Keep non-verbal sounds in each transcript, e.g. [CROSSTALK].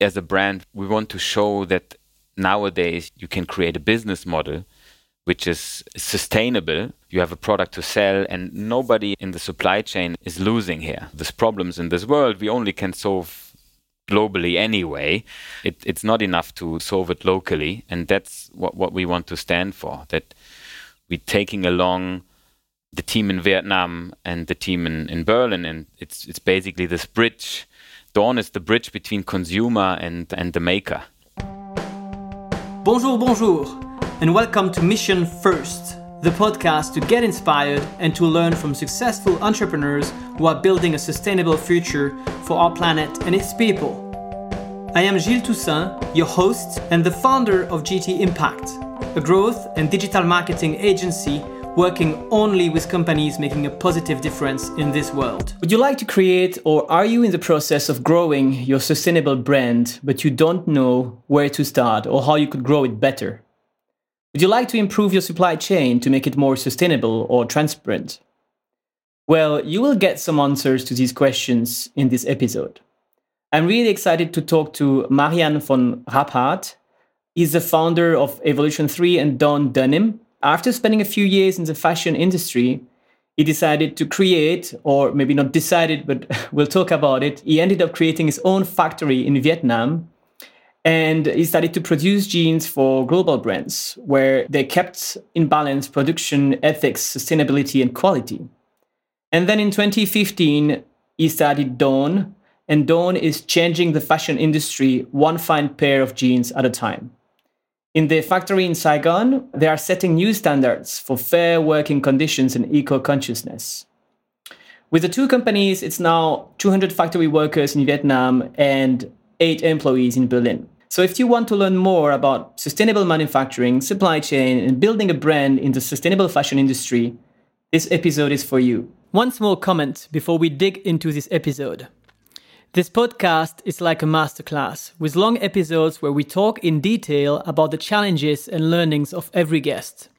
as a brand, we want to show that nowadays you can create a business model which is sustainable. You have a product to sell, and nobody in the supply chain is losing here. There's problems in this world we only can solve globally anyway. It, it's not enough to solve it locally, and that's what, what we want to stand for. That we're taking along the team in Vietnam and the team in, in Berlin, and it's it's basically this bridge. Dawn is the bridge between consumer and, and the maker. Bonjour, bonjour, and welcome to Mission First, the podcast to get inspired and to learn from successful entrepreneurs who are building a sustainable future for our planet and its people. I am Gilles Toussaint, your host and the founder of GT Impact, a growth and digital marketing agency working only with companies making a positive difference in this world. Would you like to create, or are you in the process of growing your sustainable brand, but you don't know where to start or how you could grow it better? Would you like to improve your supply chain to make it more sustainable or transparent? Well, you will get some answers to these questions in this episode. I'm really excited to talk to Marian von Rappard. He's the founder of Evolution 3 and Dawn Denim, after spending a few years in the fashion industry, he decided to create, or maybe not decided, but [LAUGHS] we'll talk about it. He ended up creating his own factory in Vietnam. And he started to produce jeans for global brands where they kept in balance production, ethics, sustainability, and quality. And then in 2015, he started Dawn, and Dawn is changing the fashion industry one fine pair of jeans at a time. In the factory in Saigon, they are setting new standards for fair working conditions and eco consciousness. With the two companies, it's now 200 factory workers in Vietnam and eight employees in Berlin. So, if you want to learn more about sustainable manufacturing, supply chain, and building a brand in the sustainable fashion industry, this episode is for you. One small comment before we dig into this episode. This podcast is like a masterclass with long episodes where we talk in detail about the challenges and learnings of every guest.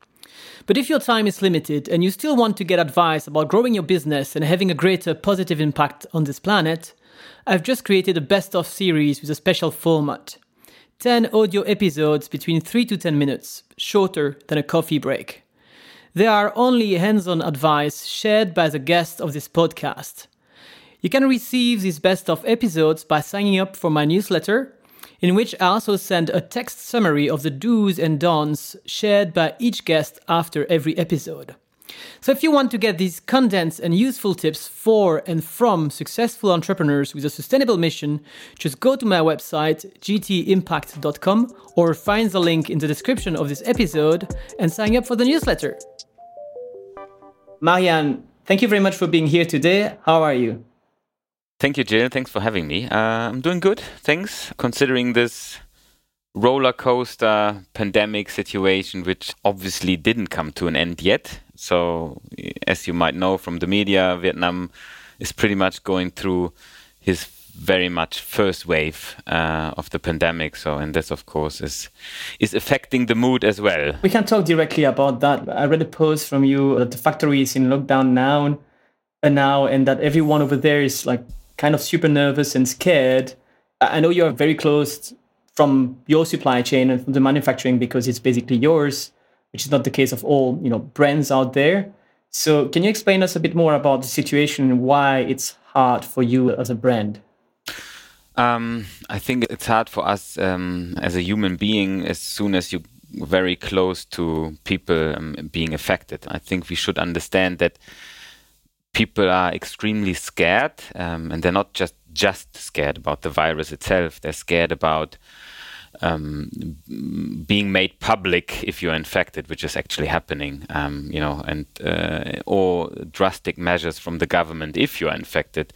But if your time is limited and you still want to get advice about growing your business and having a greater positive impact on this planet, I've just created a best of series with a special format 10 audio episodes between 3 to 10 minutes, shorter than a coffee break. They are only hands on advice shared by the guests of this podcast. You can receive these best of episodes by signing up for my newsletter, in which I also send a text summary of the do's and don'ts shared by each guest after every episode. So, if you want to get these condensed and useful tips for and from successful entrepreneurs with a sustainable mission, just go to my website, gtimpact.com, or find the link in the description of this episode and sign up for the newsletter. Marian, thank you very much for being here today. How are you? Thank you, Jill. Thanks for having me. Uh, I'm doing good. Thanks. Considering this roller coaster pandemic situation, which obviously didn't come to an end yet. So, as you might know from the media, Vietnam is pretty much going through his very much first wave uh, of the pandemic. So, and this, of course, is is affecting the mood as well. We can talk directly about that. I read a post from you that the factory is in lockdown now, and now, and that everyone over there is like kind of super nervous and scared. I know you're very close from your supply chain and from the manufacturing because it's basically yours, which is not the case of all you know brands out there. So, can you explain us a bit more about the situation and why it's hard for you as a brand? Um, I think it's hard for us um, as a human being as soon as you very close to people um, being affected. I think we should understand that people are extremely scared, um, and they're not just just scared about the virus itself. They're scared about um, being made public if you're infected, which is actually happening, um, you know, and uh, or drastic measures from the government if you are infected,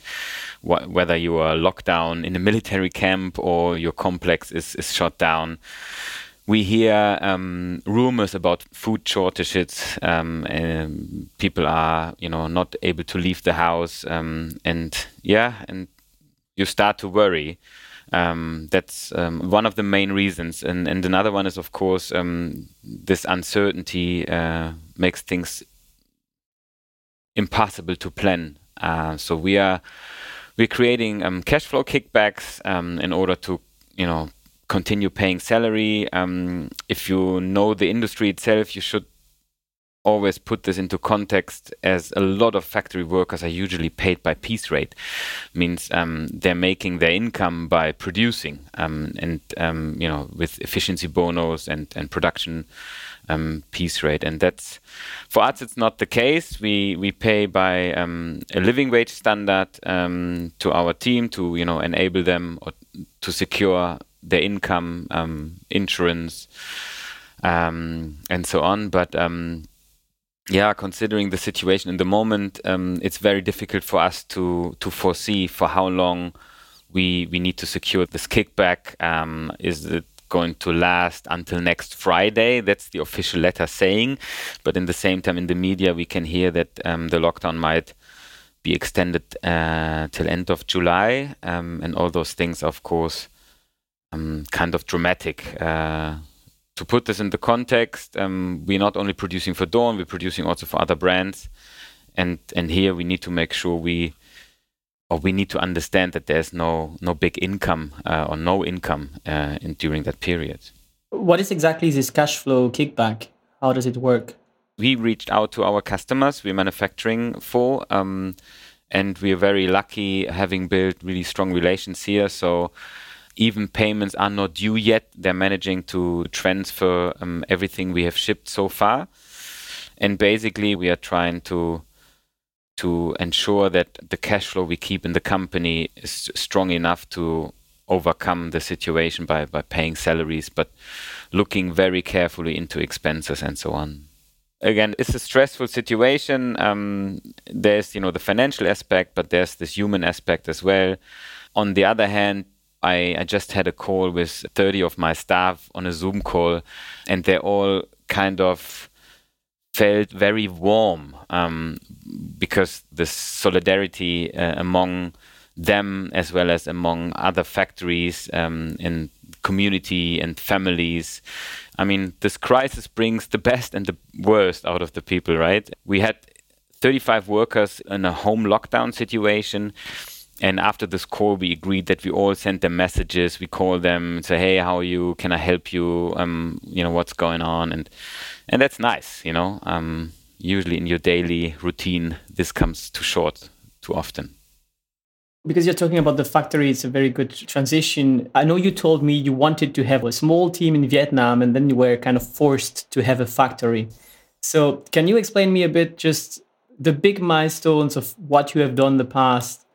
wh- whether you are locked down in a military camp or your complex is, is shut down we hear um, rumors about food shortages. Um, people are, you know, not able to leave the house, um, and yeah, and you start to worry. Um, that's um, one of the main reasons, and and another one is, of course, um, this uncertainty uh, makes things impossible to plan. Uh, so we are we're creating cash flow kickbacks in order to you know, continue paying salary. Um, if you know the industry itself, you should always put this into context as a lot of factory workers are usually paid by piece rate means um, they're making their income by producing um, and um, you know with efficiency bonus and and production um, piece rate and that's for us it's not the case we we pay by um, a living wage standard um, to our team to you know enable them to secure their income insurance and so on but yeah, considering the situation in the moment, um, it's very difficult for us to to foresee for how long we we need to secure this kickback. Um, is it going to last until next Friday? That's the official letter saying, but in the same time, in the media, we can hear that um, the lockdown might be extended uh, till end of July, um, and all those things, of course, um, kind of dramatic. Uh, to put this in the context, um, we're not only producing for Dawn, we're producing also for other brands, and and here we need to make sure we or we need to understand that there's no no big income uh, or no income uh, in, during that period. What is exactly this cash flow kickback? How does it work? We reached out to our customers we're manufacturing for, um, and we are very lucky having built really strong relations here. So even payments are not due yet. They're managing to transfer um, everything we have shipped so far. And basically, we are trying to to ensure that the cash flow we keep in the company is strong enough to overcome the situation by, by paying salaries, but looking very carefully into expenses and so on. Again, it's a stressful situation. Um, there's, you know, the financial aspect, but there's this human aspect as well. On the other hand, I, I just had a call with 30 of my staff on a Zoom call, and they all kind of felt very warm um, because the solidarity uh, among them as well as among other factories um, in community and families. I mean, this crisis brings the best and the worst out of the people, right? We had 35 workers in a home lockdown situation and after this call, we agreed that we all send them messages. We call them, say, "Hey, how are you? Can I help you? Um, you know, what's going on?" And and that's nice, you know. Um, usually in your daily routine, this comes too short too often. Because you're talking about the factory, it's a very good transition. I know you told me you wanted to have a small team in Vietnam, and then you were kind of forced to have a factory. So, can you explain me a bit just the big milestones of what you have done in the past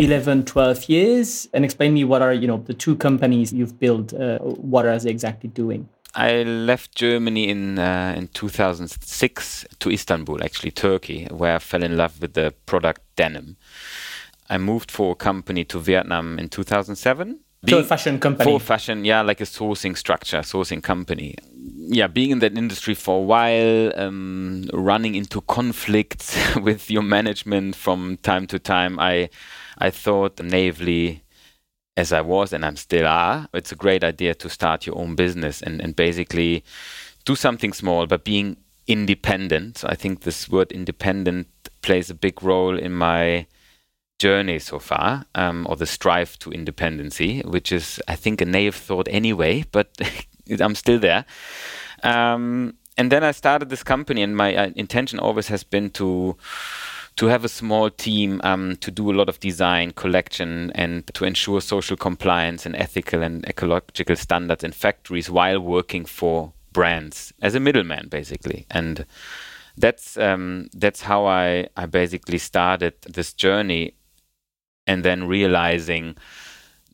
11 12 years and explain me what are you know the two companies you've built uh, what are they exactly doing I left Germany in uh, in 2006 to Istanbul, actually Turkey, where I fell in love with the product denim. I moved for a company to Vietnam in 2007. To a fashion company. For fashion, yeah, like a sourcing structure, sourcing company. Yeah, being in that industry for a while, um, running into conflicts [LAUGHS] with your management from time to time, I I thought naively, as I was and I'm still are, it's a great idea to start your own business and, and basically do something small, but being independent. So I think this word independent plays a big role in my journey so far, um, or the strive to independency, which is, I think, a naive thought anyway, but [LAUGHS] I'm still there. Um, and then I started this company, and my uh, intention always has been to to have a small team um, to do a lot of design, collection, and to ensure social compliance and ethical and ecological standards in factories while working for brands as a middleman, basically. And that's um, that's how I I basically started this journey, and then realizing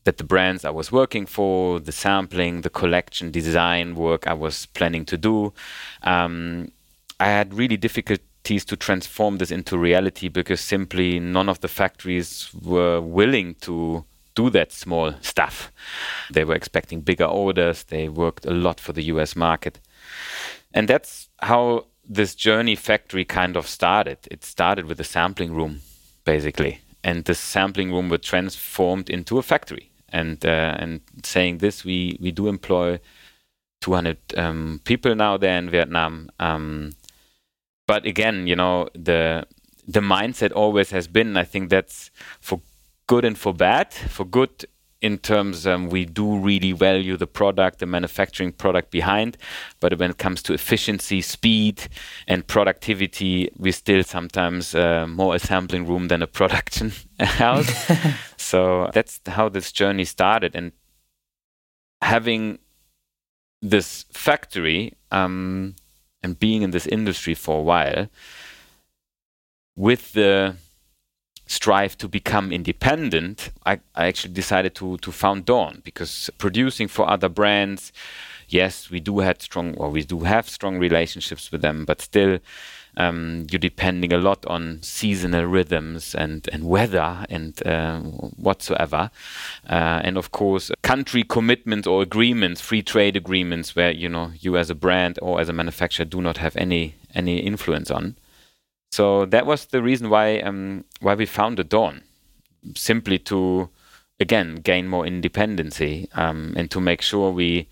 that the brands I was working for, the sampling, the collection, design work I was planning to do, um, I had really difficult to transform this into reality because simply none of the factories were willing to do that small stuff. They were expecting bigger orders, they worked a lot for the US market. And that's how this journey factory kind of started. It started with a sampling room, basically. And this sampling room was transformed into a factory. And uh, and saying this, we, we do employ 200 um, people now there in Vietnam. Um, but again, you know, the the mindset always has been. I think that's for good and for bad. For good, in terms um, we do really value the product, the manufacturing product behind, but when it comes to efficiency, speed, and productivity, we still sometimes uh, more assembling room than a [LAUGHS] production house. [LAUGHS] so that's how this journey started, and having this factory um, and being in this industry for a while with the strive to become independent, I, I actually decided to to found Dawn because producing for other brands, yes, we do have strong or we do have strong relationships with them, but still. Um, you're depending a lot on seasonal rhythms and, and weather and uh, whatsoever. Uh, and of course, country commitments or agreements, free trade agreements, where you know you as a brand or as a manufacturer do not have any any influence on. So that was the reason why um, why we founded Dawn, simply to again gain more independency um, and to make sure we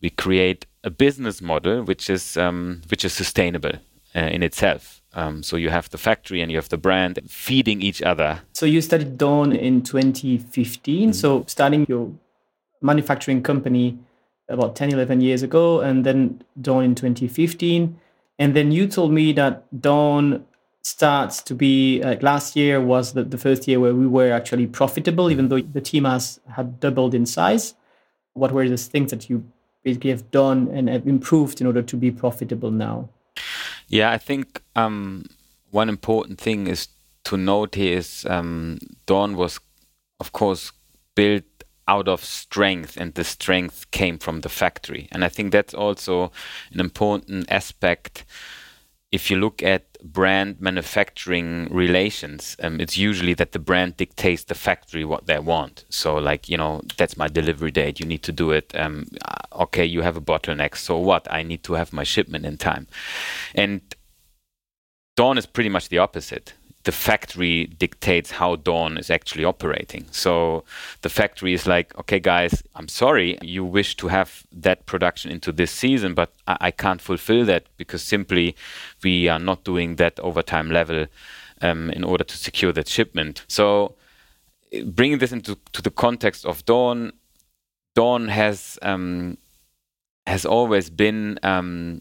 we create a business model which is um, which is sustainable uh, in itself. Um, so you have the factory and you have the brand feeding each other. So you started Dawn in 2015. Mm-hmm. So starting your manufacturing company about 10, 11 years ago, and then Dawn in 2015. And then you told me that Dawn starts to be like last year was the, the first year where we were actually profitable, even though the team has had doubled in size. What were the things that you basically have done and have improved in order to be profitable now? Yeah, I think um, one important thing is to note here is um, Dawn was, of course, built out of strength, and the strength came from the factory. And I think that's also an important aspect if you look at brand manufacturing relations, um, it's usually that the brand dictates the factory what they want. So, like, you know, that's my delivery date. You need to do it. Um, uh, okay, you have a bottleneck. So what? I need to have my shipment in time. And Dawn is pretty much the opposite the factory dictates how Dawn is actually operating. So the factory is like, okay, guys, I'm sorry, you wish to have that production into this season, but I, I can't fulfill that because simply we are not doing that overtime level um, in order to secure that shipment. So bringing this into to the context of Dawn, Dawn has um, has always been um,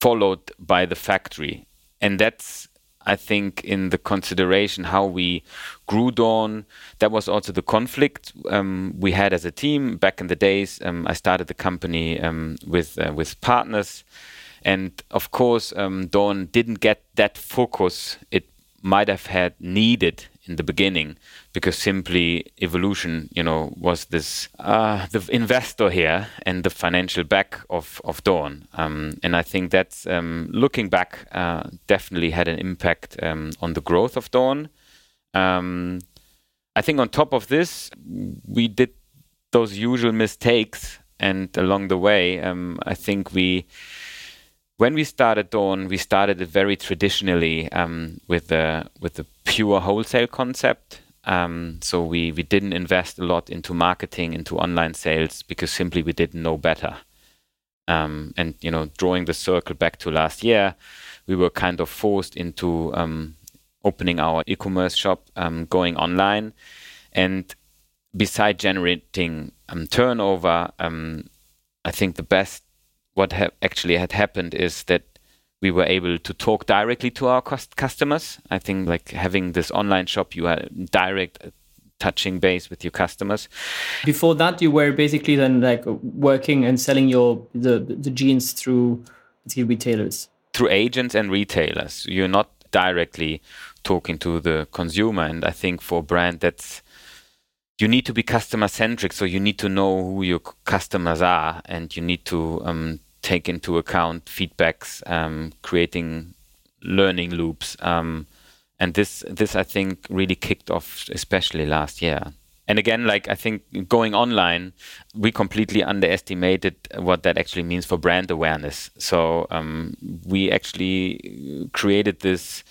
followed by the factory, and that's I think in the consideration how we grew Dawn, that was also the conflict um, we had as a team back in the days. Um, I started the company um, with uh, with partners, and of course, um, Dawn didn't get that focus it might have had needed in the beginning because simply evolution you know was this uh, the investor here and the financial back of of dawn um, and i think that um, looking back uh, definitely had an impact um, on the growth of dawn um, i think on top of this we did those usual mistakes and along the way um, i think we when we started Dawn, we started it very traditionally um, with the with the pure wholesale concept. Um, so we we didn't invest a lot into marketing, into online sales because simply we didn't know better. Um, and you know, drawing the circle back to last year, we were kind of forced into um, opening our e-commerce shop, um, going online, and beside generating um, turnover, I think the best what ha- actually had happened is that we were able to talk directly to our cost- customers. I think like having this online shop, you are direct uh, touching base with your customers. Before that, you were basically then like working and selling your the the jeans through the retailers. Through agents and retailers, you're not directly talking to the consumer. And I think for a brand that's you need to be customer centric. So you need to know who your customers are, and you need to um, take into account feedbacks, um, creating learning loops. Um, and this, this I think, really kicked off, especially last year. And again, like I think going online, we completely underestimated what that actually means for brand awareness. So um, we actually created this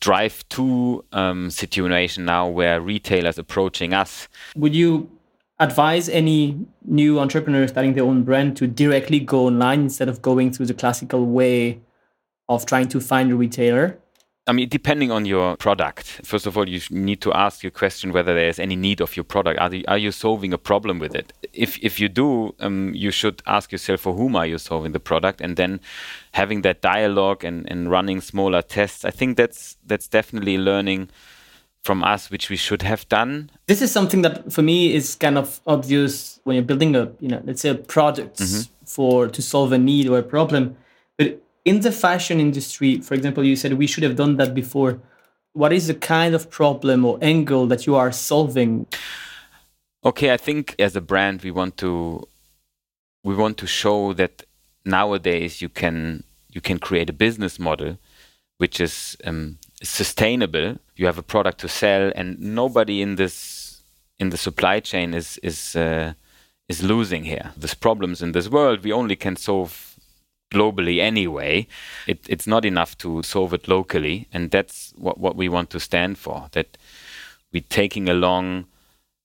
drive to um, situation now where retailers approaching us. Would you advise any new entrepreneur starting their own brand to directly go online instead of going through the classical way of trying to find a retailer? I mean, depending on your product, first of all, you need to ask your question whether there's any need of your product. Are, are you solving a problem with it? If, if you do, um, you should ask yourself for whom are you solving the product, and then having that dialogue and, and running smaller tests. I think that's that's definitely learning from us, which we should have done. This is something that for me is kind of obvious when you're building a, you know, let's say a product mm-hmm. for to solve a need or a problem. But in the fashion industry, for example, you said we should have done that before. What is the kind of problem or angle that you are solving? Okay, I think as a brand we want to we want to show that nowadays you can you can create a business model which is um, sustainable. You have a product to sell, and nobody in this in the supply chain is is uh, is losing here. There's problems in this world we only can solve globally anyway. It, it's not enough to solve it locally, and that's what, what we want to stand for. That we're taking along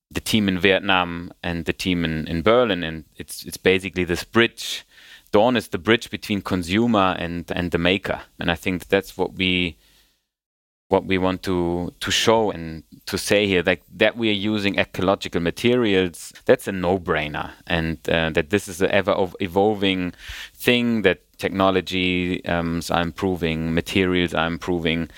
the team in Vietnam and the team in, in Berlin, and it's it's basically this bridge. Dawn is the bridge between consumer and and the maker, and I think that's what we what we want to to show and to say here like that we are using ecological materials that's a no-brainer. And uh, that this is an ever evolving thing that technology um, are improving materials are improving.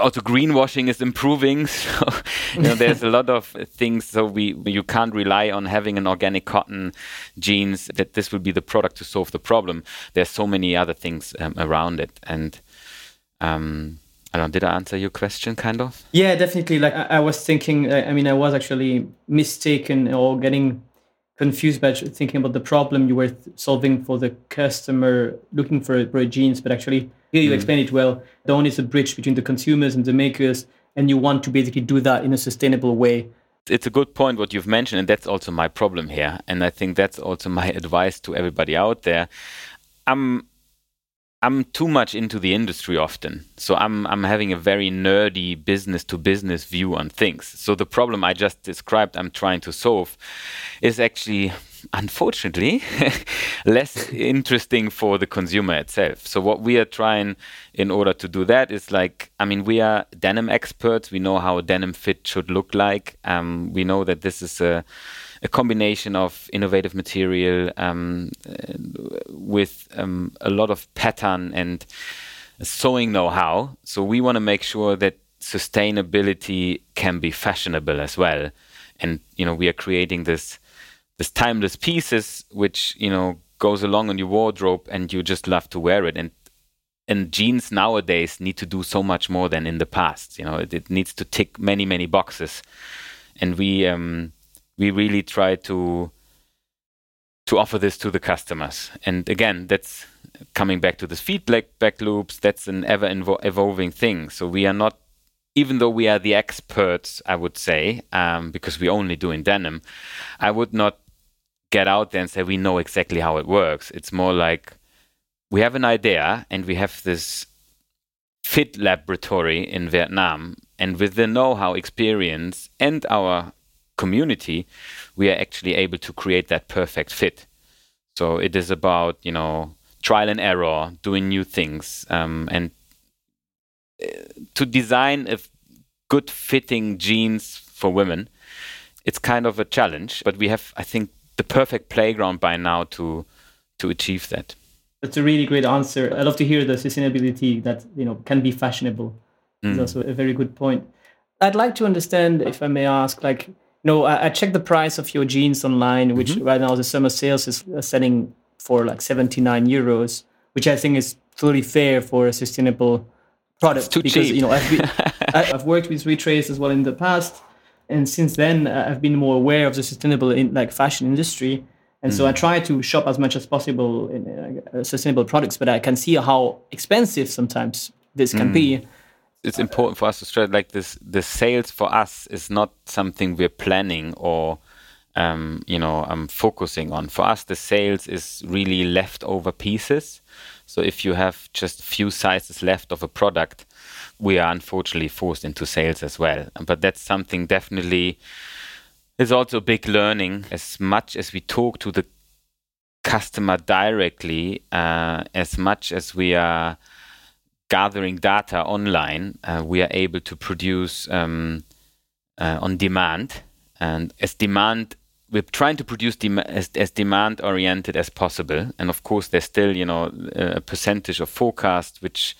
Also greenwashing is improving [LAUGHS] so you know, there's a lot of things so we you can't rely on having an organic cotton jeans that this will be the product to solve the problem. There's so many other things um, around it. And um, I don't know, did I answer your question kind of? Yeah, definitely. Like I, I was thinking, I mean, I was actually mistaken or getting confused by thinking about the problem you were solving for the customer looking for, for jeans, but actually here you mm. explain it well. Dawn is a bridge between the consumers and the makers, and you want to basically do that in a sustainable way. It's a good point what you've mentioned, and that's also my problem here. And I think that's also my [LAUGHS] advice to everybody out there. I'm I'm too much into the industry often. So I'm I'm having a very nerdy business to business view on things. So the problem I just described I'm trying to solve is actually unfortunately [LAUGHS] less interesting for the consumer itself. So what we are trying in order to do that is like I mean we are denim experts. We know how a denim fit should look like. Um, we know that this is a a combination of innovative material um, with um, a lot of pattern and sewing know-how. So we want to make sure that sustainability can be fashionable as well. And you know, we are creating this this timeless pieces which you know goes along on your wardrobe and you just love to wear it and and jeans nowadays need to do so much more than in the past you know it, it needs to tick many many boxes and we um we really try to to offer this to the customers. And again, that's coming back to this feedback loops. That's an ever evolving thing. So we are not, even though we are the experts, I would say, um, because we only do in denim, I would not get out there and say we know exactly how it works. It's more like we have an idea and we have this fit laboratory in Vietnam. And with the know how, experience, and our community, we are actually able to create that perfect fit. So it is about you know trial and error, doing new things, um, and uh, to design a good fitting jeans for women. It's kind of a challenge, but we have, I think, the perfect playground by now to to achieve that. That's a really great answer. I love to hear the sustainability that you know can be fashionable. Mm. It's also a very good point. I'd like to understand, if I may ask, like no, I, I, checked the price of your jeans online, which mm-hmm. right now the summer sales is selling for like 79 euros, which I think is totally fair for a sustainable product. because cheap. you know I've, been, [LAUGHS] I, have worked with retrace as well in the past, and since then I've been more aware of the sustainable in like fashion industry. And mm. so I mm-hmm. try to shop as much as possible in uh, sustainable products, but I can see how expensive sometimes this can mm. be it's important for us to stress like this the sales for us is not something we're planning or um, you know I'm focusing on. For us, the sales is really leftover pieces. So if you have just few sizes left of a product, we are unfortunately forced into sales as well. But that's something definitely is also big learning. As much as we talk to the customer directly, uh, as much as we are gathering data online, uh, we are able to produce um, uh, on demand. And as demand, we're trying to produce dem- as, as demand oriented as possible. And of course, there's still, you know, a percentage of forecast which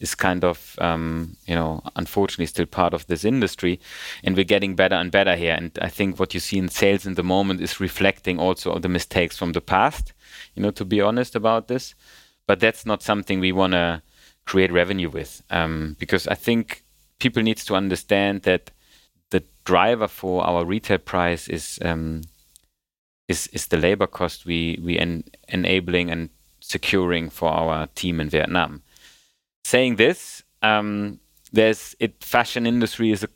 is kind of, um, you know, unfortunately still part of this industry. And we're getting better and better here. And I think what you see in sales in the moment is reflecting also the mistakes from the past, you know, to be honest about this. But that's not something we want to create revenue with. Um, because I think people needs to understand that the driver for our retail price is um, is is the labor cost we we en- enabling and securing for our team in Vietnam. Saying this, um, there's it fashion industry is a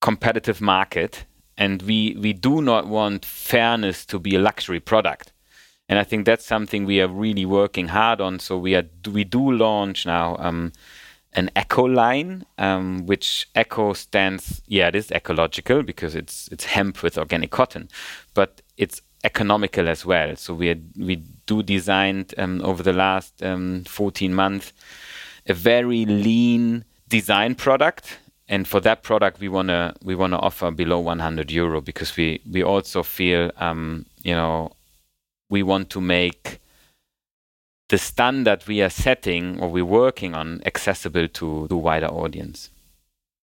competitive market, and we we do not want fairness to be a luxury product. And I think that's something we are really working hard on. So we are we do launch now um, an eco line, um, which eco stands, yeah, it is ecological because it's it's hemp with organic cotton, but it's economical as well. So we are, we do designed um, over the last um, 14 months a very lean design product, and for that product we wanna we wanna offer below 100 euro because we we also feel um, you know we want to make the standard we are setting or we're working on accessible to the wider audience.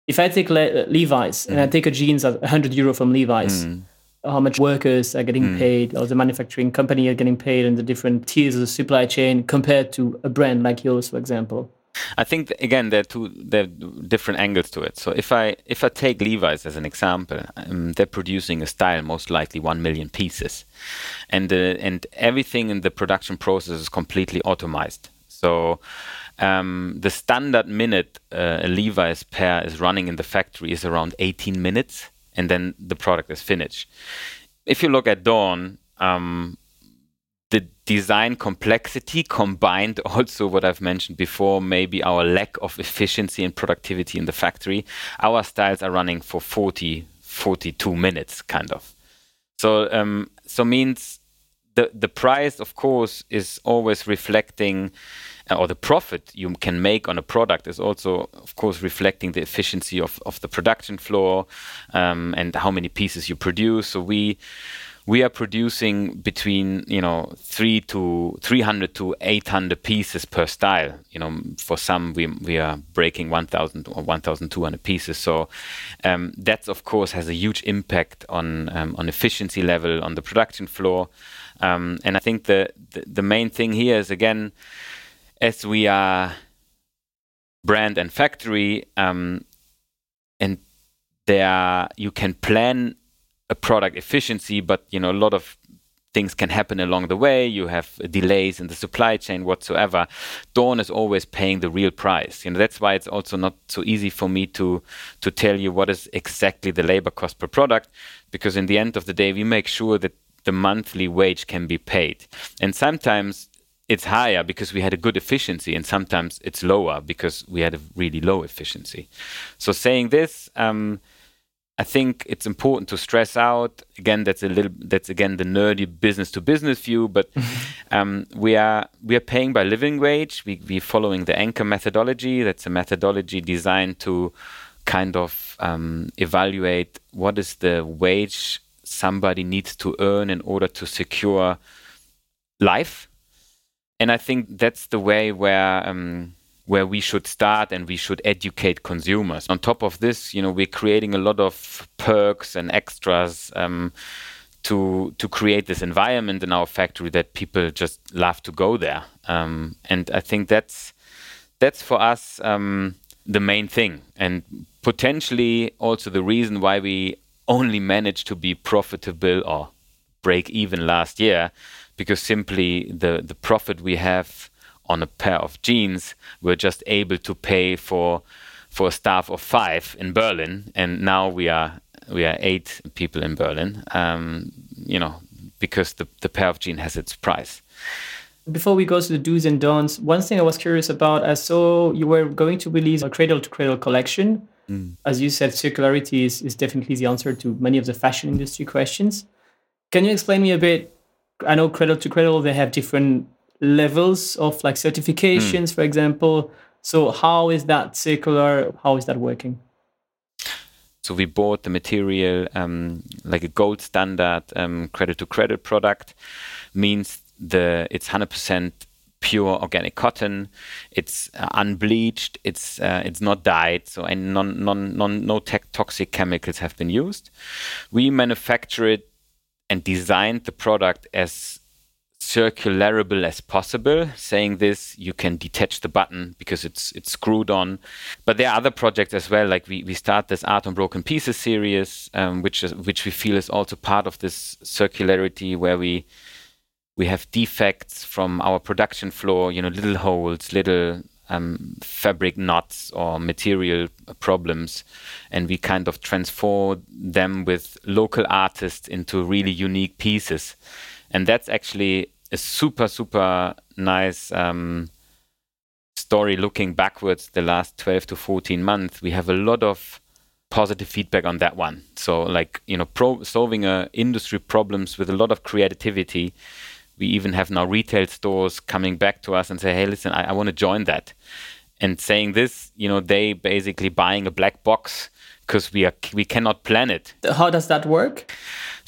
If I take Le- Levi's mm. and I mm. take a jeans at 100 euro from Levi's, mm. how much workers are getting mm. paid or the manufacturing company are getting paid and the different tiers of the supply chain compared to a brand like yours, for example? I think again there are two there are different angles to it. So if I if I take Levi's as an example, um, they're producing a style most likely one million pieces, and uh, and everything in the production process is completely automated. So um, the standard minute uh, a Levi's pair is running in the factory is around 18 minutes, and then the product is finished. If you look at Dawn, um, design complexity combined [LAUGHS] also what I've mentioned before, maybe our lack of efficiency and productivity in the factory, our styles are running for 40, 42 minutes, kind of. So, um, so means the the price, of course, is always reflecting, uh, or the profit you can make on a product is also, of course, reflecting the efficiency of of the production floor um, and how many pieces you produce. So we we are producing between you know three to 300 to 800 pieces per style. You know for some we, we are breaking 1000 or 1200 pieces. So um, that of course has a huge impact on um, on efficiency level on the production floor. Um, and i think the, the, the main thing here is again as we are brand and factory um, and there you can plan a product efficiency, but you know a lot of things can happen along the way. You have delays in the supply chain whatsoever. Dawn is always paying the real price. You know that's why it's also not so easy for me to to tell you what is exactly the labor cost per product, because in the end of the day we make sure that the monthly wage can be paid, and sometimes it's higher because we had a good efficiency, and sometimes it's lower because we had a really low efficiency. So saying this. Um, I think it's important to stress out again. That's a little. That's again the nerdy business to business view. But [LAUGHS] um, we are we are paying by living wage. We we're following the Anker methodology. That's a methodology designed to kind of um, evaluate what is the wage somebody needs to earn in order to secure life. And I think that's the way where um, where we should start and we should educate consumers. On top of this, you know, we're creating a lot of perks and extras um, to to create this environment in our factory that people just love to go there. Um, and I think that's that's for us um, the main thing, and potentially also the reason why we only managed to be profitable or break even last year, because simply the the profit we have on a pair of jeans we're just able to pay for for a staff of five in Berlin, and now we are we are eight people in Berlin. Um, you know, because the the pair of jeans has its price. Before we go to the do's and don'ts, one thing I was curious about, I saw you were going to release a cradle to cradle collection. Mm. As you said, circularity is, is definitely the answer to many of the fashion industry questions. Can you explain me a bit? I know cradle to cradle, they have different levels of like certifications, mm. for example. So how is that circular? How is that working? So we bought the material um, like a gold standard um, cradle to cradle product, means the it's 100% pure organic cotton. It's uh, unbleached. It's uh, it's not dyed. So and non, non, non, no toxic chemicals have been used. We manufacture it and designed the product as circularable as possible. Saying this, you can detach the button because it's it's screwed on. But there are other projects as well. Like we, we start this Art on Broken Pieces series, um, which is which we feel is also part of this circularity where we we have defects from our production floor. You know, little holes, little um, fabric knots or material problems, and we kind of transform them with local artists into really unique pieces and that's actually a super super nice um, story looking backwards the last 12 to 14 months. We have a lot of positive feedback on that one. So like you know pro- solving uh, industry problems with a lot of creativity. We even have now retail stores coming back to us and say hey listen i, I want to join that and saying this you know they basically buying a black box because we are we cannot plan it how does that work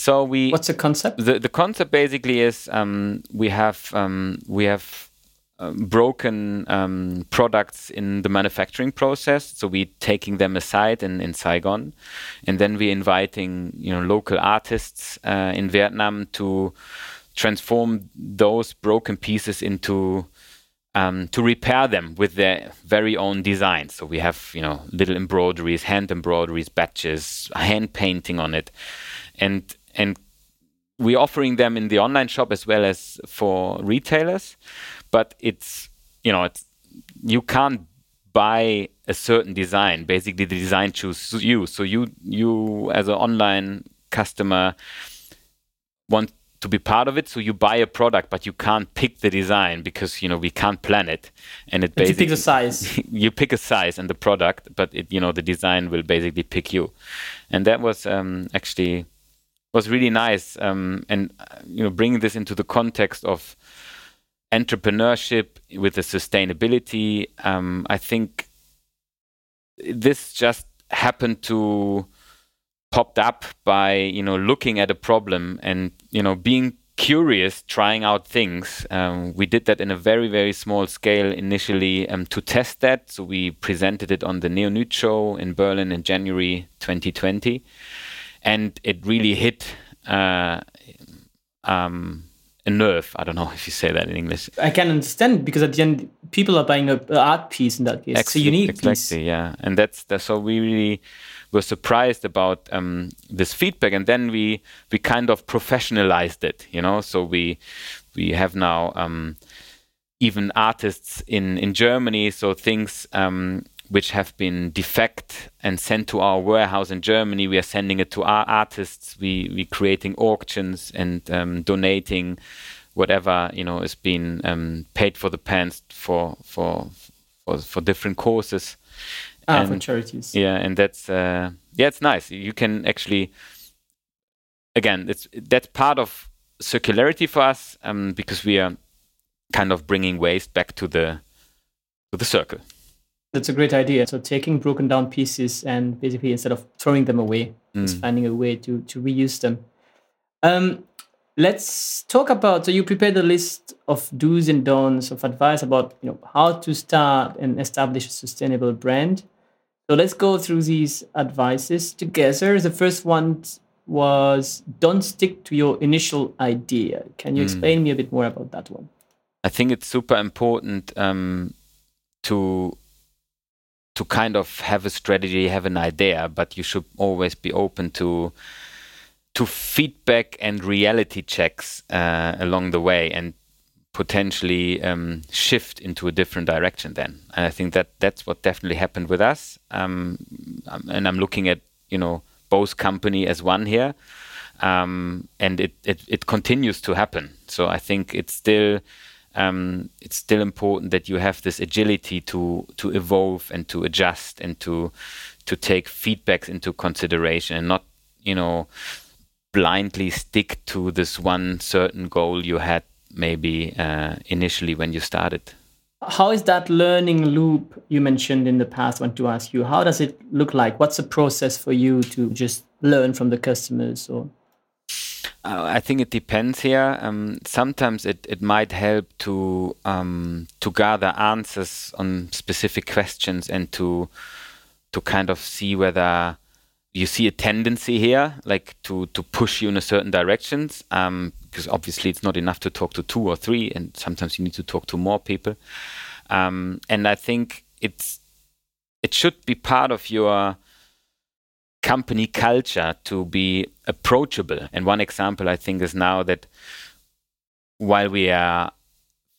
so we. What's the concept? The the concept basically is um, we have um, we have um, broken um, products in the manufacturing process. So we're taking them aside in, in Saigon, and then we're inviting you know local artists uh, in Vietnam to transform those broken pieces into um, to repair them with their very own designs. So we have you know little embroideries, hand embroideries, batches, hand painting on it, and and we're offering them in the online shop as well as for retailers. But it's you know it's you can't buy a certain design. Basically the design chooses you. So you you as an online customer want to be part of it so you buy a product but you can't pick the design because you know we can't plan it and it basically you pick a size [LAUGHS] you pick a size and the product but it you know the design will basically pick you and that was um, actually was really nice. Um, and uh, you know, bringing this into the context of entrepreneurship with the sustainability, um, I think this just happened to popped up by you know looking at a problem and you know being curious, trying out things. Um, we did that in a very, very small scale initially um, to test that. So we presented it on the Neonyt show in Berlin in January 2020 and it really hit uh, um, a nerve. I don't know if you say that in English. I can understand because at the end, people are buying an art piece in that case. Ex- it's a unique exactly, piece. yeah, and that's, that's so we really were surprised about um, this feedback, and then we we kind of professionalized it, you know. So we we have now. Um, even artists in, in Germany, so things um, which have been defect and sent to our warehouse in Germany. We are sending it to our artists. We we creating auctions and um, donating whatever you know is being um, paid for the pants for for for, for different causes. Ah, and, for charities. Yeah, and that's uh, yeah, it's nice. You can actually again, it's that's part of circularity for us um, because we are kind of bringing waste back to the to the circle. That's a great idea. So taking broken down pieces and basically instead of throwing them away, mm. just finding a way to to reuse them. Um, let's talk about. So you prepared a list of do's and don'ts of advice about you know how to start and establish a sustainable brand. So let's go through these advices together. The first one was don't stick to your initial idea. Can you mm. explain me a bit more about that one? I think it's super important um, to to kind of have a strategy, have an idea, but you should always be open to to feedback and reality checks uh, along the way, and potentially um, shift into a different direction. Then, and I think that that's what definitely happened with us. Um, um and I'm looking at you know both company as one here, um, and it, it it continues to happen. So I think it's still um, it's still important that you have this agility to to evolve and to adjust and to to take feedbacks into consideration and not you know blindly stick to this one certain goal you had maybe uh, initially when you started. How is that learning loop you mentioned in the past? I want to ask you, how does it look like? What's the process for you to just learn from the customers or? Uh, I think it depends here. Um, sometimes it, it might help to um, to gather answers on specific questions and to to kind of see whether you see a tendency here, like to to push you in a certain directions. Um, because obviously it's not enough to talk to two or three, and sometimes you need to talk to more people. Um, and I think it's it should be part of your company culture to be approachable. And one example I think is now that while we are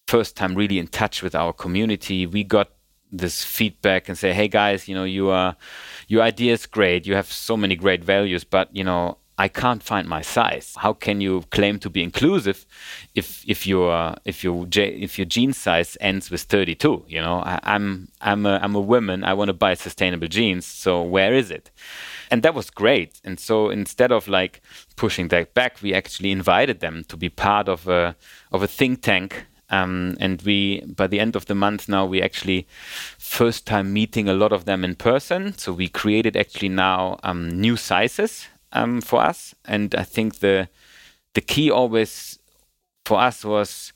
first time really in touch with our community, we got this feedback and say, hey guys, you know, you are your idea is great, you have so many great values, but you know, I can't find my size. How can you claim to be inclusive if if your if your if your jean size ends with 32? You know, I, am I'm, I'm a I'm a woman. I want to buy sustainable jeans. So where is it? And that was great. And so instead of like pushing that back, we actually invited them to be part of a of a think tank um, and we, by the end of the month now, we actually first time meeting a lot of them in person. So we created actually now um, new sizes um, for us. And I think the the key always for us was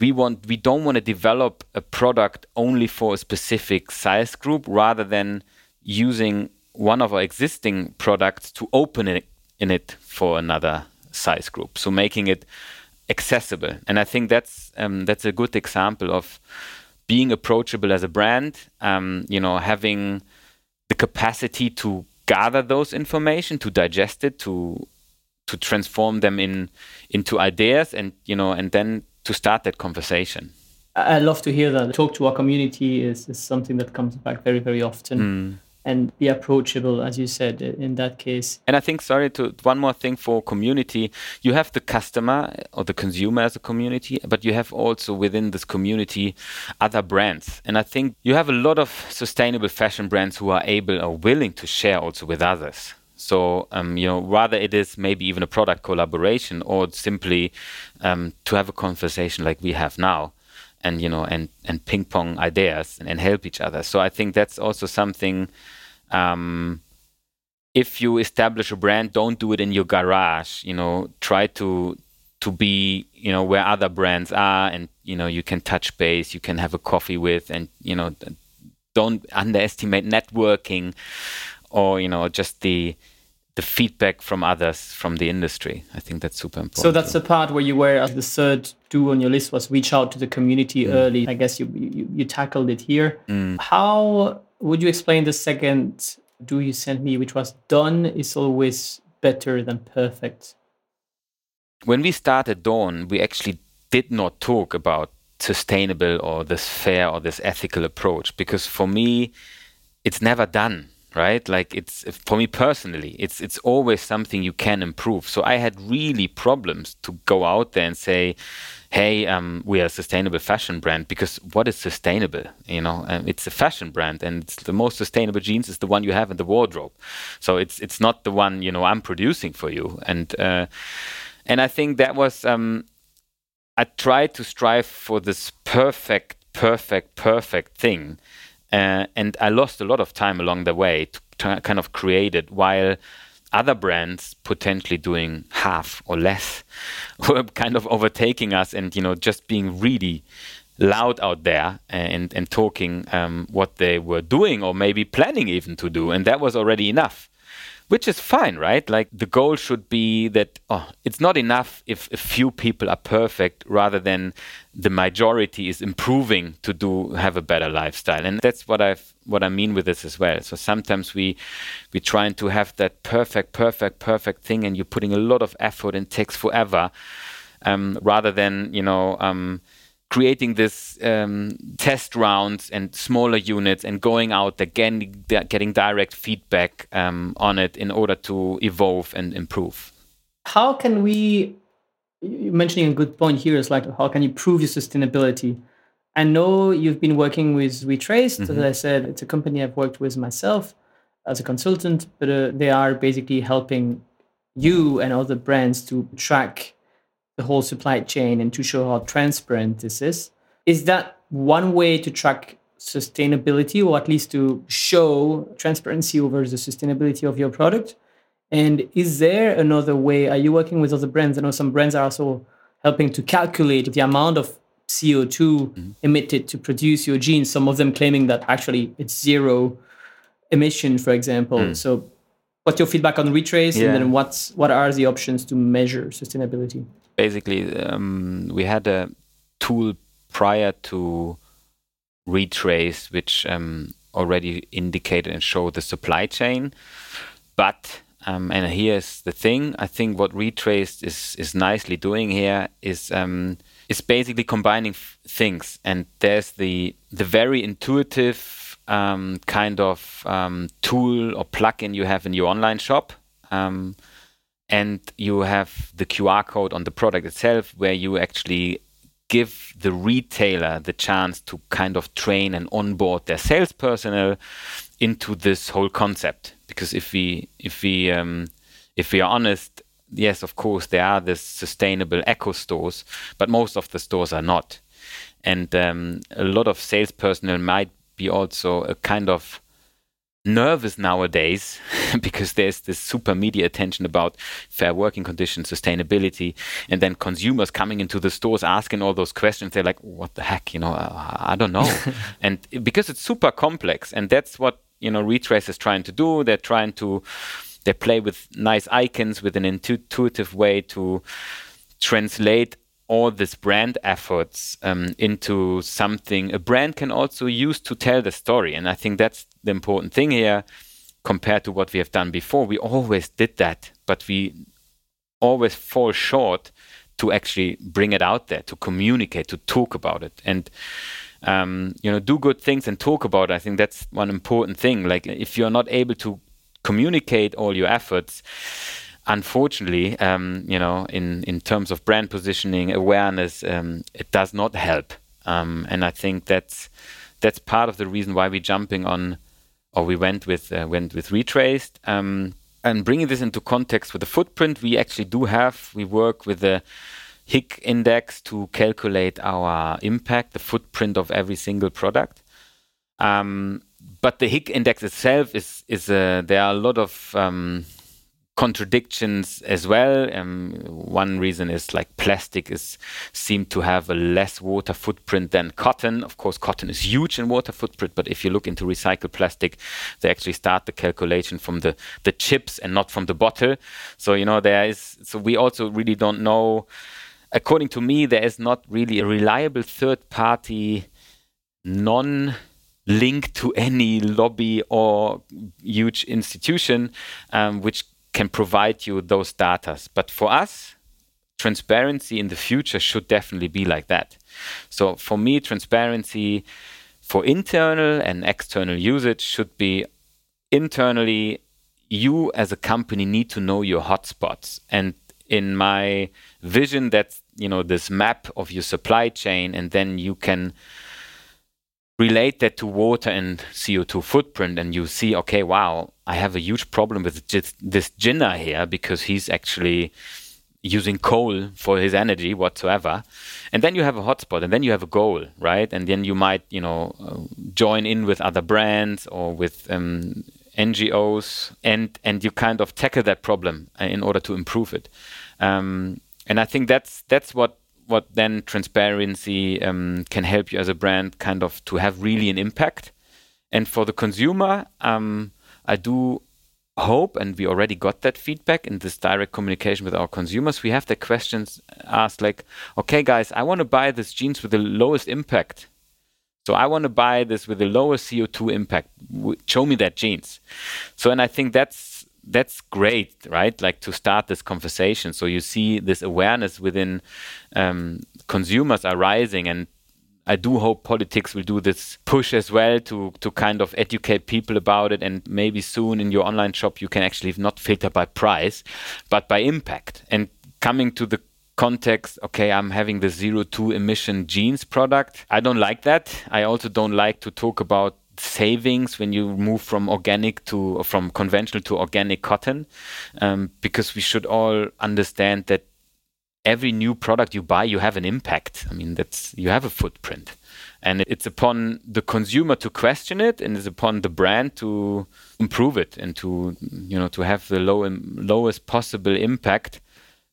we want we don't want to develop a product only for a specific size group rather than using one of our existing products to open it in it for another size group. So making it accessible. And I think that's um, that's a good example of being approachable as a brand. Um, you know, having the capacity to gather those information, to digest it, to to transform them in into ideas, and you know, and then to start that conversation. I love to hear that. Talk to our community is, is something that comes back very, very often. Mm and be approachable, as you said in that case. And I think, sorry, to one more thing for community, you have the customer or the consumer as a community, but you have also within this community other brands. And I think you have a lot of sustainable fashion brands who are able or willing to share also with others. So, um, you know, rather it is maybe even a product collaboration or simply um, to have a conversation like we have now and you know and and ping pong ideas and, and help each other. So i think that's also something um, if you establish a brand don't do it in your garage you know try to to be you know where other brands are and you know you can touch base you can have a coffee with and you know don't underestimate networking or you know just the the feedback from others from the industry. I think that's super important. So that's the part where you were the third do on your list was reach out to the community mm. early. I guess you, you, you tackled it here. Mm. How would you explain the second do you send me, which was done is always better than perfect? When we started Dawn, we actually did not talk about sustainable or this fair or this ethical approach because for me, it's never done right? Like it's for me personally it's it's always something you can improve. So i had really problems to go out there and say hey um, we are a sustainable fashion brand because what is sustainable you know? Um, it's a fashion brand and the most sustainable jeans is the one you have in the wardrobe. So it's it's not the one you know i'm producing for you. And uh, and i think that was um, i tried to strive for this perfect perfect perfect thing uh, and I lost a lot of time along the way to, kind of create it while other brands potentially doing half or less [LAUGHS] were kind of overtaking us and you know just being really loud out there and and talking um, what they were doing or maybe planning even to do. And that was already enough which is fine, right? Like the goal should be that oh, it's not enough if a few people are perfect, rather than the majority is improving to do have a better lifestyle, and that's what I've what I mean with this as well. So sometimes we we trying to have that perfect, perfect, perfect thing, and you're putting a lot of effort and takes forever, um, rather than you know. Um, creating this um, test rounds and smaller units and going out again getting direct feedback um, on it in order to evolve and improve. How can we you're mentioning a good point here is like how can you prove your sustainability? I know you've been working with retraced. Mm-hmm. as i said it's a company i've worked with myself as a consultant but uh, they are basically helping you and other brands to track the whole supply chain and to show how transparent this is. Is that one way to track sustainability or at least to show transparency over the sustainability of your product? And is there another way? Are you working with other brands? I know some brands are also helping to calculate the amount of CO2 mm-hmm. emitted to produce your jeans. Some of them claiming that actually it's zero emission, for example. Mm. So, what's your feedback on Retrace, yeah. and then what's what are the options to measure sustainability? Basically, um, we had a tool prior to Retrace, which um, already indicated and showed the supply chain, but um, and here's the thing: I think what retrace is is nicely doing here is um, is basically combining things, and there's the the very intuitive um, kind of um, tool or plugin you have in your online shop, um, and you have the QR code on the product itself, where you actually give the retailer the chance to kind of train and onboard their sales personnel into this whole concept. Because if we if we um, if we are honest yes of course there are the sustainable eco stores but most of the stores are not. And um, a lot of sales personnel might be also a kind of nervous nowadays [LAUGHS] because there's this super media attention about fair working conditions, sustainability, and then consumers coming into the stores asking all those questions. They're like, "What the heck?" You know, I, I don't know, [LAUGHS] and because it's super complex, and that's what you know Retrace is trying to do. They're trying to they play with nice icons with an intuitive way to translate all these brand efforts um, into something a brand can also use to tell the story. And I think that's the important thing here compared to what we have done before. We always did that, but we always fall short to actually bring it out there, to communicate, to talk about it. And um, you know, do good things and talk about it. I think that's one important thing. Like if you're not able to communicate all your efforts, unfortunately, um, you know, in, in terms of brand positioning, awareness, um, it does not help. Um, and I think that's that's part of the reason why we're jumping on, or we went with uh, went with Retraced. Um, and bringing this into context with the footprint, we actually do have. We work with the Higg index to calculate our impact, the footprint of every single product. Um, but the Higg index itself is is uh, there are a lot of um, contradictions as well. Um, one reason is like plastic is seemed to have a less water footprint than cotton. Of course, cotton is huge in water footprint, but if you look into recycled plastic, they actually start the calculation from the the chips and not from the bottle. So you know there is. So we also really don't know. According to me, there is not really a reliable third party non linked to any lobby or huge institution, um, which can provide you those data. But for us, transparency in the future should definitely be like that. So for me, transparency for internal and external usage should be internally you as a company need to know your hotspots and in my vision that's you know this map of your supply chain and then you can relate that to water and CO2 footprint, and you see, okay, wow, I have a huge problem with this Jinnah here because he's actually using coal for his energy whatsoever. And then you have a hotspot, and then you have a goal, right? And then you might, you know, uh, join in with other brands or with um, NGOs, and and you kind of tackle that problem uh, in order to improve it. Um, and I think that's that's what what then transparency um, can help you as a brand kind of to have really an impact. And for the consumer, um, I do hope, and we already got that feedback in this direct communication with our consumers. We have the questions asked like, okay, guys, I want to buy this jeans with the lowest impact. So I want to buy this with the lowest CO2 impact. Show me that jeans. So, and I think that's that's great, right? Like to start this conversation. So you see this awareness within um, consumers are rising, and I do hope politics will do this push as well to to kind of educate people about it. And maybe soon in your online shop you can actually not filter by price, but by impact. And coming to the context, okay, I'm having the zero two emission jeans product. I don't like that. I also don't like to talk about savings when you move from organic to from conventional to organic cotton um, because we should all understand that every new product you buy, you have an impact. I mean, that's you have a footprint, and it's upon the consumer to question it, and it's upon the brand to improve it and to you know to have the low, lowest possible impact.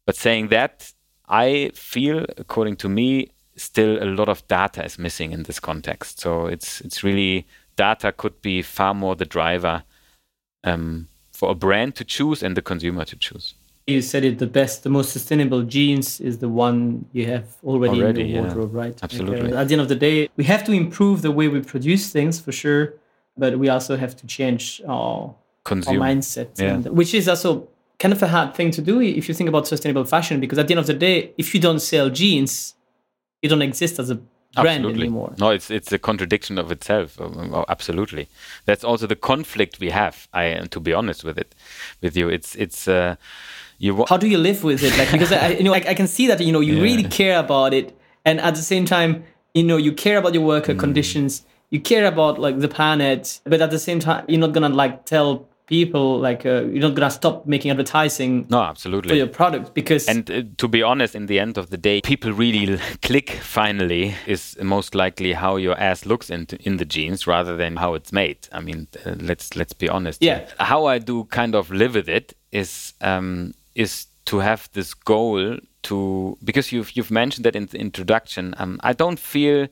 But saying that, I feel, according to me, still a lot of data is missing in this context. So it's it's really data could be far more the driver um, for a brand to choose and the consumer to choose. You said it the best, the most sustainable jeans is the one you have already, already in your wardrobe, yeah. right? Absolutely. Okay. At the end of the day, we have to improve the way we produce things for sure, but we also have to change our, our mindset, yeah. and, which is also kind of a hard thing to do if you think about sustainable fashion, because at the end of the day, if you don't sell jeans, you don't exist as a brand absolutely. anymore. No, it's it's a contradiction of itself. Oh, oh, absolutely, that's also the conflict we have. I, and to be honest with it, with you, it's it's. Uh, you how do you live with it like because I, you know I, I can see that you know you yeah. really care about it and at the same time you know you care about your worker mm. conditions you care about like the planet but at the same time you're not gonna like tell people like uh, you're not gonna stop making advertising no absolutely. for your product because and uh, to be honest in the end of the day people really [LAUGHS] click finally is most likely how your ass looks in, in the jeans rather than how it's made. I mean uh, let's let's be honest. Yeah. How i do kind of live with it is um, is to have this goal to because you've you've mentioned that in the introduction. Um, I don't feel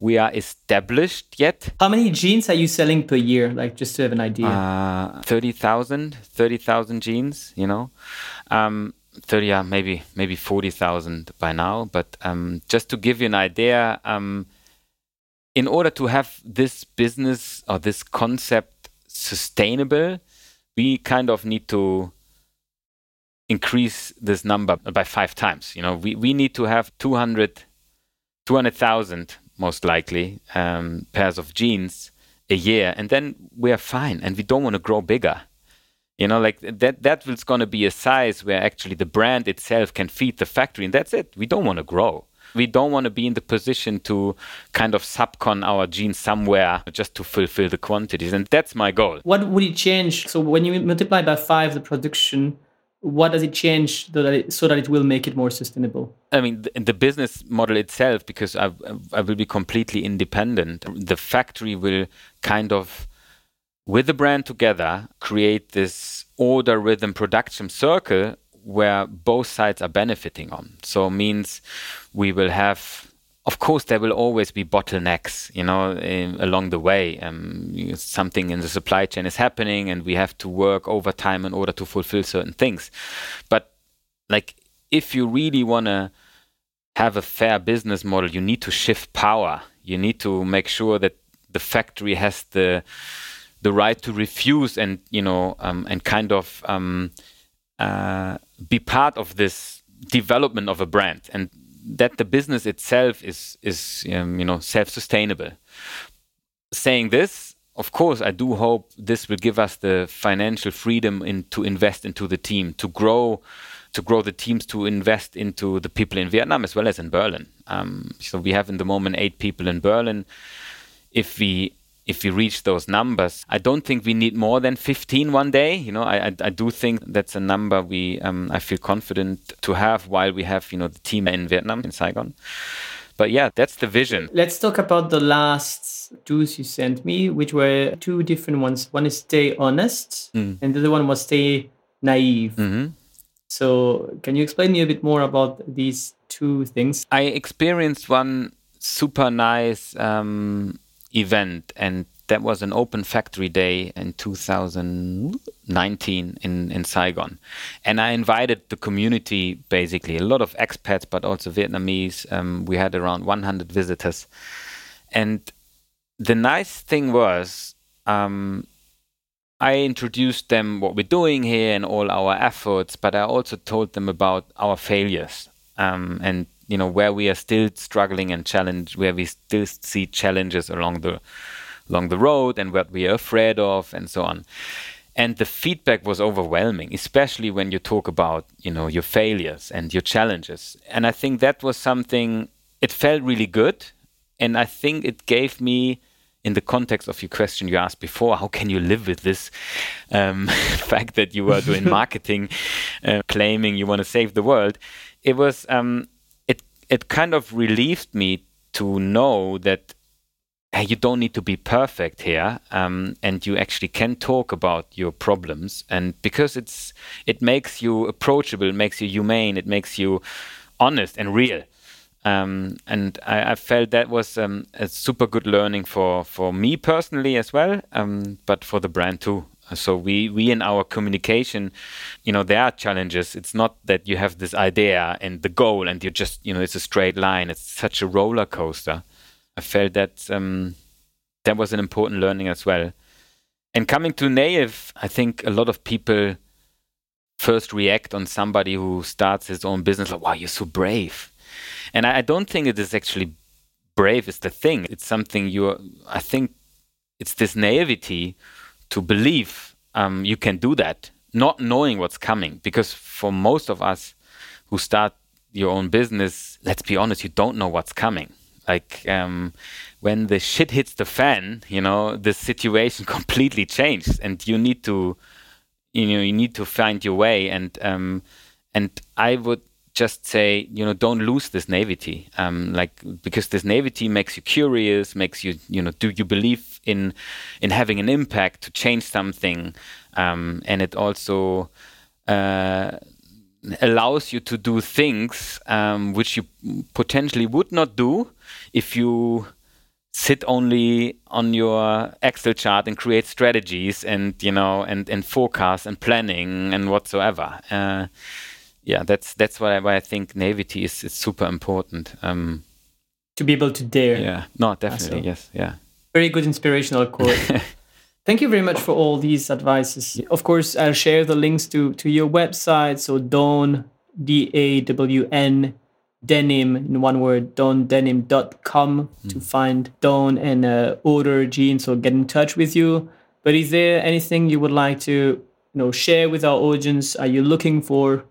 we are established yet. How many jeans are you selling per year? Like just to have an idea. Uh, 30,000, 30,000 jeans, you know. Um, 30, yeah, maybe, maybe 40,000 by now. But um, just to give you an idea, um, in order to have this business or this concept sustainable, we kind of need to increase this number by five times. You know, we, we need to have 200, 200,000 most likely um, pairs of jeans a year, and then we are fine, and we don't want to grow bigger. You know, like that that is going to be a size where actually the brand itself can feed the factory, and that's it. We don't want to grow. We don't want to be in the position to kind of subcon our jeans somewhere just to fulfill the quantities, and that's my goal. What would it change? So when you multiply by five the production what does it change so that it, so that it will make it more sustainable? I mean, the, the business model itself, because I, I will be completely independent, the factory will kind of, with the brand together, create this order rhythm production circle where both sides are benefiting on. So means we will have of course, there will always be bottlenecks, you know, in, along the way. Um, something in the supply chain is happening, and we have to work overtime in order to fulfill certain things. But like, if you really want to have a fair business model, you need to shift power. You need to make sure that the factory has the the right to refuse and you know um, and kind of um, uh, be part of this development of a brand and that the business itself is is um, you know self-sustainable. Saying this, of course, I do hope this will give us the financial freedom in, to invest into the team, to grow, to grow the teams, to invest into the people in Vietnam as well as in Berlin. Um, so we have in the moment eight people in Berlin. If we if we reach those numbers, I don't think we need more than 15 one day. You know, I, I, I do think that's a number we um, I feel confident to have while we have you know the team in Vietnam in Saigon. But yeah, that's the vision. Let's talk about the last tools you sent me, which were two different ones. One is stay honest, mm. and the other one was stay naive. Mm-hmm. So, can you explain me a bit more about these two things? I experienced one super nice um, event, and that was an open factory day in 2019 in, in Saigon. And I invited the community, basically, a lot of expats, but also Vietnamese. Um, we had around 100 visitors. And the nice thing was, um, I introduced them what we're doing here and all our efforts, but I also told them about our failures um, and you know where we are still struggling and challenge where we still see challenges along the along the road and what we are afraid of and so on. And the feedback was overwhelming especially when you talk about you know your failures and your challenges. And i think that was something it felt really good. And i think it gave me in the context of your question you asked before, how can you live with this um, [LAUGHS] fact that you were doing [LAUGHS] marketing, uh, claiming you want to save the world? It was um, it kind of relieved me to know that hey, you don't need to be perfect here, um, and you actually can talk about your problems, and because it's it makes you approachable, it makes you humane, it makes you honest and real. Um, and I, I, felt that was um, a super good learning for, for me personally as well, um, but for the brand too. So we we in our communication, you know, there are challenges. It's not that you have this idea and the goal, and you just you know it's a straight line. It's such a roller coaster. I felt that um, that was an important learning as well. And coming to native, I think a lot of people first react on somebody who starts his own business like, "Wow, you're so brave." And I, I don't think it is actually brave is the thing. It's something you. I think it's this naivety to believe um, you can do that, not knowing what's coming. Because for most of us who start your own business, let's be honest, you don't know what's coming. Like um, when the shit hits the fan, you know, the situation [LAUGHS] completely changes, and you need to, you know, you need to find your way. And um, and I would just say, you know, don't lose this naivety. Um, like because this naivety makes you curious, makes you, you know, do you believe in in having an impact to change something, um, and it also uh, allows you to do things um, which you potentially would not do if you sit only on your Excel chart and create strategies and you know and and forecast and planning and whatsoever. Uh, yeah, that's that's why I, why I think naivety is, is super important. Um, to be able to dare. Yeah, no, definitely, yes, yeah. Very good inspirational quote. [LAUGHS] Thank you very much for all these advices. Of course, I'll share the links to to your website. So Dawn, D A W N, denim in one word, dawndenim.com mm. to find Dawn and uh, order jeans or get in touch with you. But is there anything you would like to you know share with our audience? Are you looking for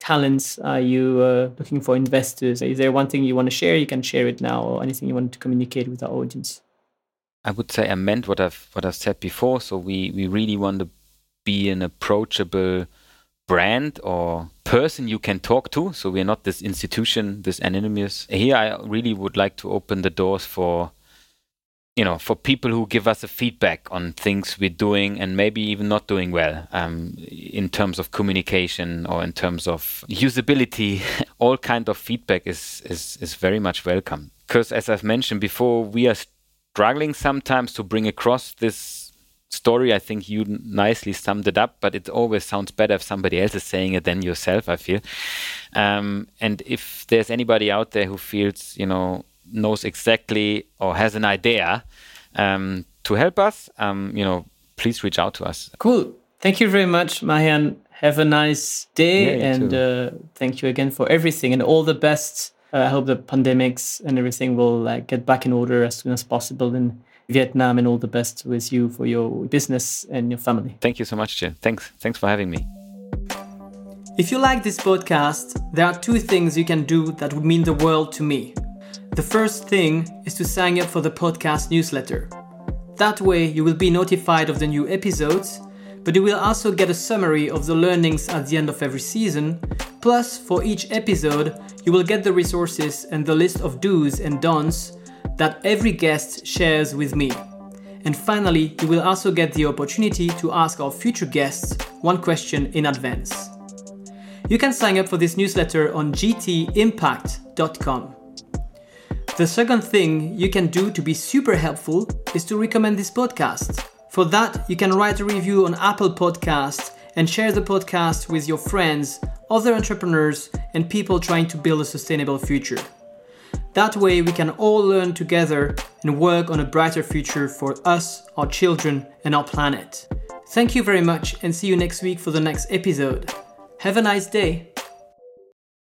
talents are you uh, looking for investors? Is there one thing you want to share? You can share it now, or anything you want to communicate with our audience. I would say I meant what I've what I've said before. So we we really want to be an approachable brand or person you can talk to. So we're not this institution, this anonymous. Here, I really would like to open the doors for you know, for people who give us a feedback on things we're doing and maybe even not doing well um, in terms of communication or in terms of usability, [LAUGHS] all kind of feedback is, is, is very much welcome. Because as I've mentioned before, we are struggling sometimes to bring across this story. I think you nicely summed it up, but it always sounds better if somebody else is saying it than yourself, I feel. Um, and if there's anybody out there who feels, you know, knows exactly or has an idea um, to help us, um, you know, please reach out to us. Cool. Thank you very much, Marian. Have a nice day, yeah, and uh, thank you again for everything and all the best. Uh, I hope the pandemics and everything will uh, get back in order as soon as possible in Vietnam, and all the best with you for your business and your family. Thank you so much, Jay. Thanks. Thanks for having me. If you like this podcast, there are two things you can do that would mean the world to me. The first thing is to sign up for the podcast newsletter. That way, you will be notified of the new episodes, but you will also get a summary of the learnings at the end of every season. Plus, for each episode, you will get the resources and the list of do's and don'ts that every guest shares with me. And finally, you will also get the opportunity to ask our future guests one question in advance. You can sign up for this newsletter on gtimpact.com. The second thing you can do to be super helpful is to recommend this podcast. For that, you can write a review on Apple Podcasts and share the podcast with your friends, other entrepreneurs, and people trying to build a sustainable future. That way, we can all learn together and work on a brighter future for us, our children, and our planet. Thank you very much, and see you next week for the next episode. Have a nice day.